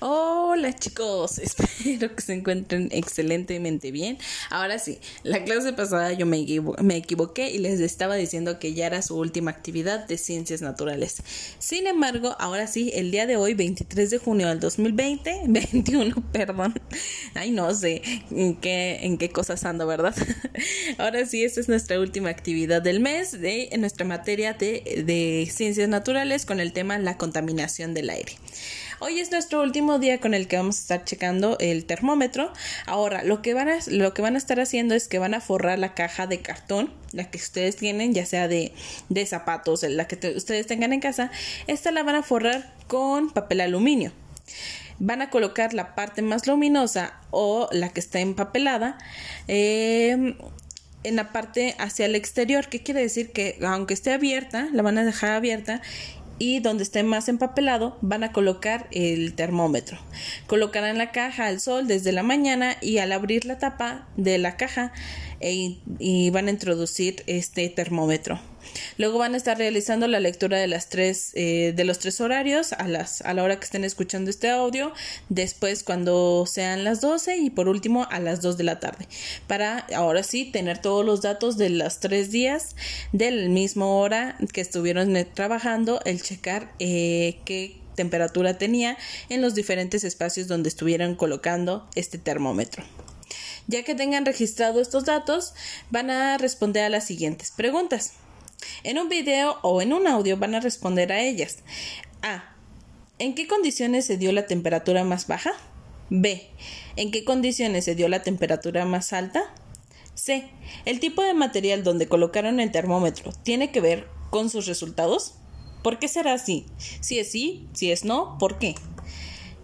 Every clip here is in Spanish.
Hola chicos, espero que se encuentren excelentemente bien. Ahora sí, la clase pasada yo me, equivoqué y les estaba diciendo que ya era su última actividad de ciencias naturales. Sin embargo, ahora sí, el día de hoy, 23 de junio del 2020, 21, perdón, ay no sé en qué, en qué cosas ando, ¿verdad? ahora sí, esta es nuestra última actividad del mes de nuestra materia de, de ciencias naturales con el tema la contaminación del aire. Hoy es nuestro último día con el que vamos a estar checando el termómetro. Ahora, lo que van a, lo que van a estar haciendo es que van a forrar la caja de cartón, la que ustedes tienen, ya sea de, de zapatos, la que ustedes tengan en casa. Esta la van a forrar con papel aluminio van a colocar la parte más luminosa o la que está empapelada em, en la parte hacia el exterior. ¿Qué quiere decir? Que aunque esté abierta, la van a dejar abierta y donde esté más empapelado van a colocar el termómetro. Colocarán la caja al sol desde la mañana y al abrir la tapa de la caja e, y van a introducir este termómetro. Luego van a estar realizando la lectura de las tres, eh, de los tres horarios a las, a la hora que estén escuchando este audio, después cuando sean las 12 y por último a las 2 de la tarde. Para ahora sí tener todos los datos de los tres días del mismo hora que estuvieron trabajando, el checar eh, qué temperatura tenía en los diferentes espacios donde estuvieran colocando este termómetro. Ya que tengan registrado estos datos, van a responder a las siguientes preguntas. En un video o en un audio van a responder a ellas. A. ¿En qué condiciones se dio la temperatura más baja? B. ¿En qué condiciones se dio la temperatura más alta? C. ¿El tipo de material donde colocaron el termómetro tiene que ver con sus resultados? ¿Por qué será así? Si es sí, si es no, ¿por qué?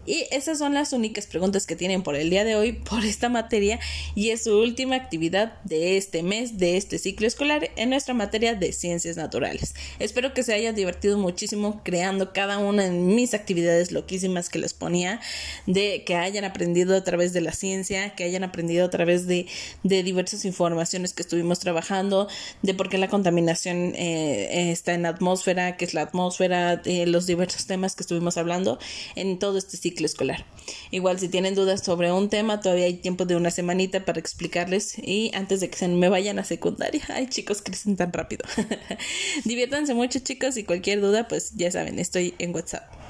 Y esas son las únicas preguntas que tienen por el día de hoy por esta materia y es su última actividad de este mes, de este ciclo escolar en nuestra materia de ciencias naturales. Espero que se hayan divertido muchísimo creando cada una de mis actividades loquísimas que les ponía, de que hayan aprendido a través de la ciencia, que hayan aprendido a través de, de diversas informaciones que estuvimos trabajando, de por qué la contaminación eh, está en la atmósfera, qué es la atmósfera, de los diversos temas que estuvimos hablando en todo este escolar. Igual si tienen dudas sobre un tema, todavía hay tiempo de una semanita para explicarles y antes de que se me vayan a secundaria. Ay chicos, crecen tan rápido. Diviértanse mucho chicos y cualquier duda pues ya saben, estoy en WhatsApp.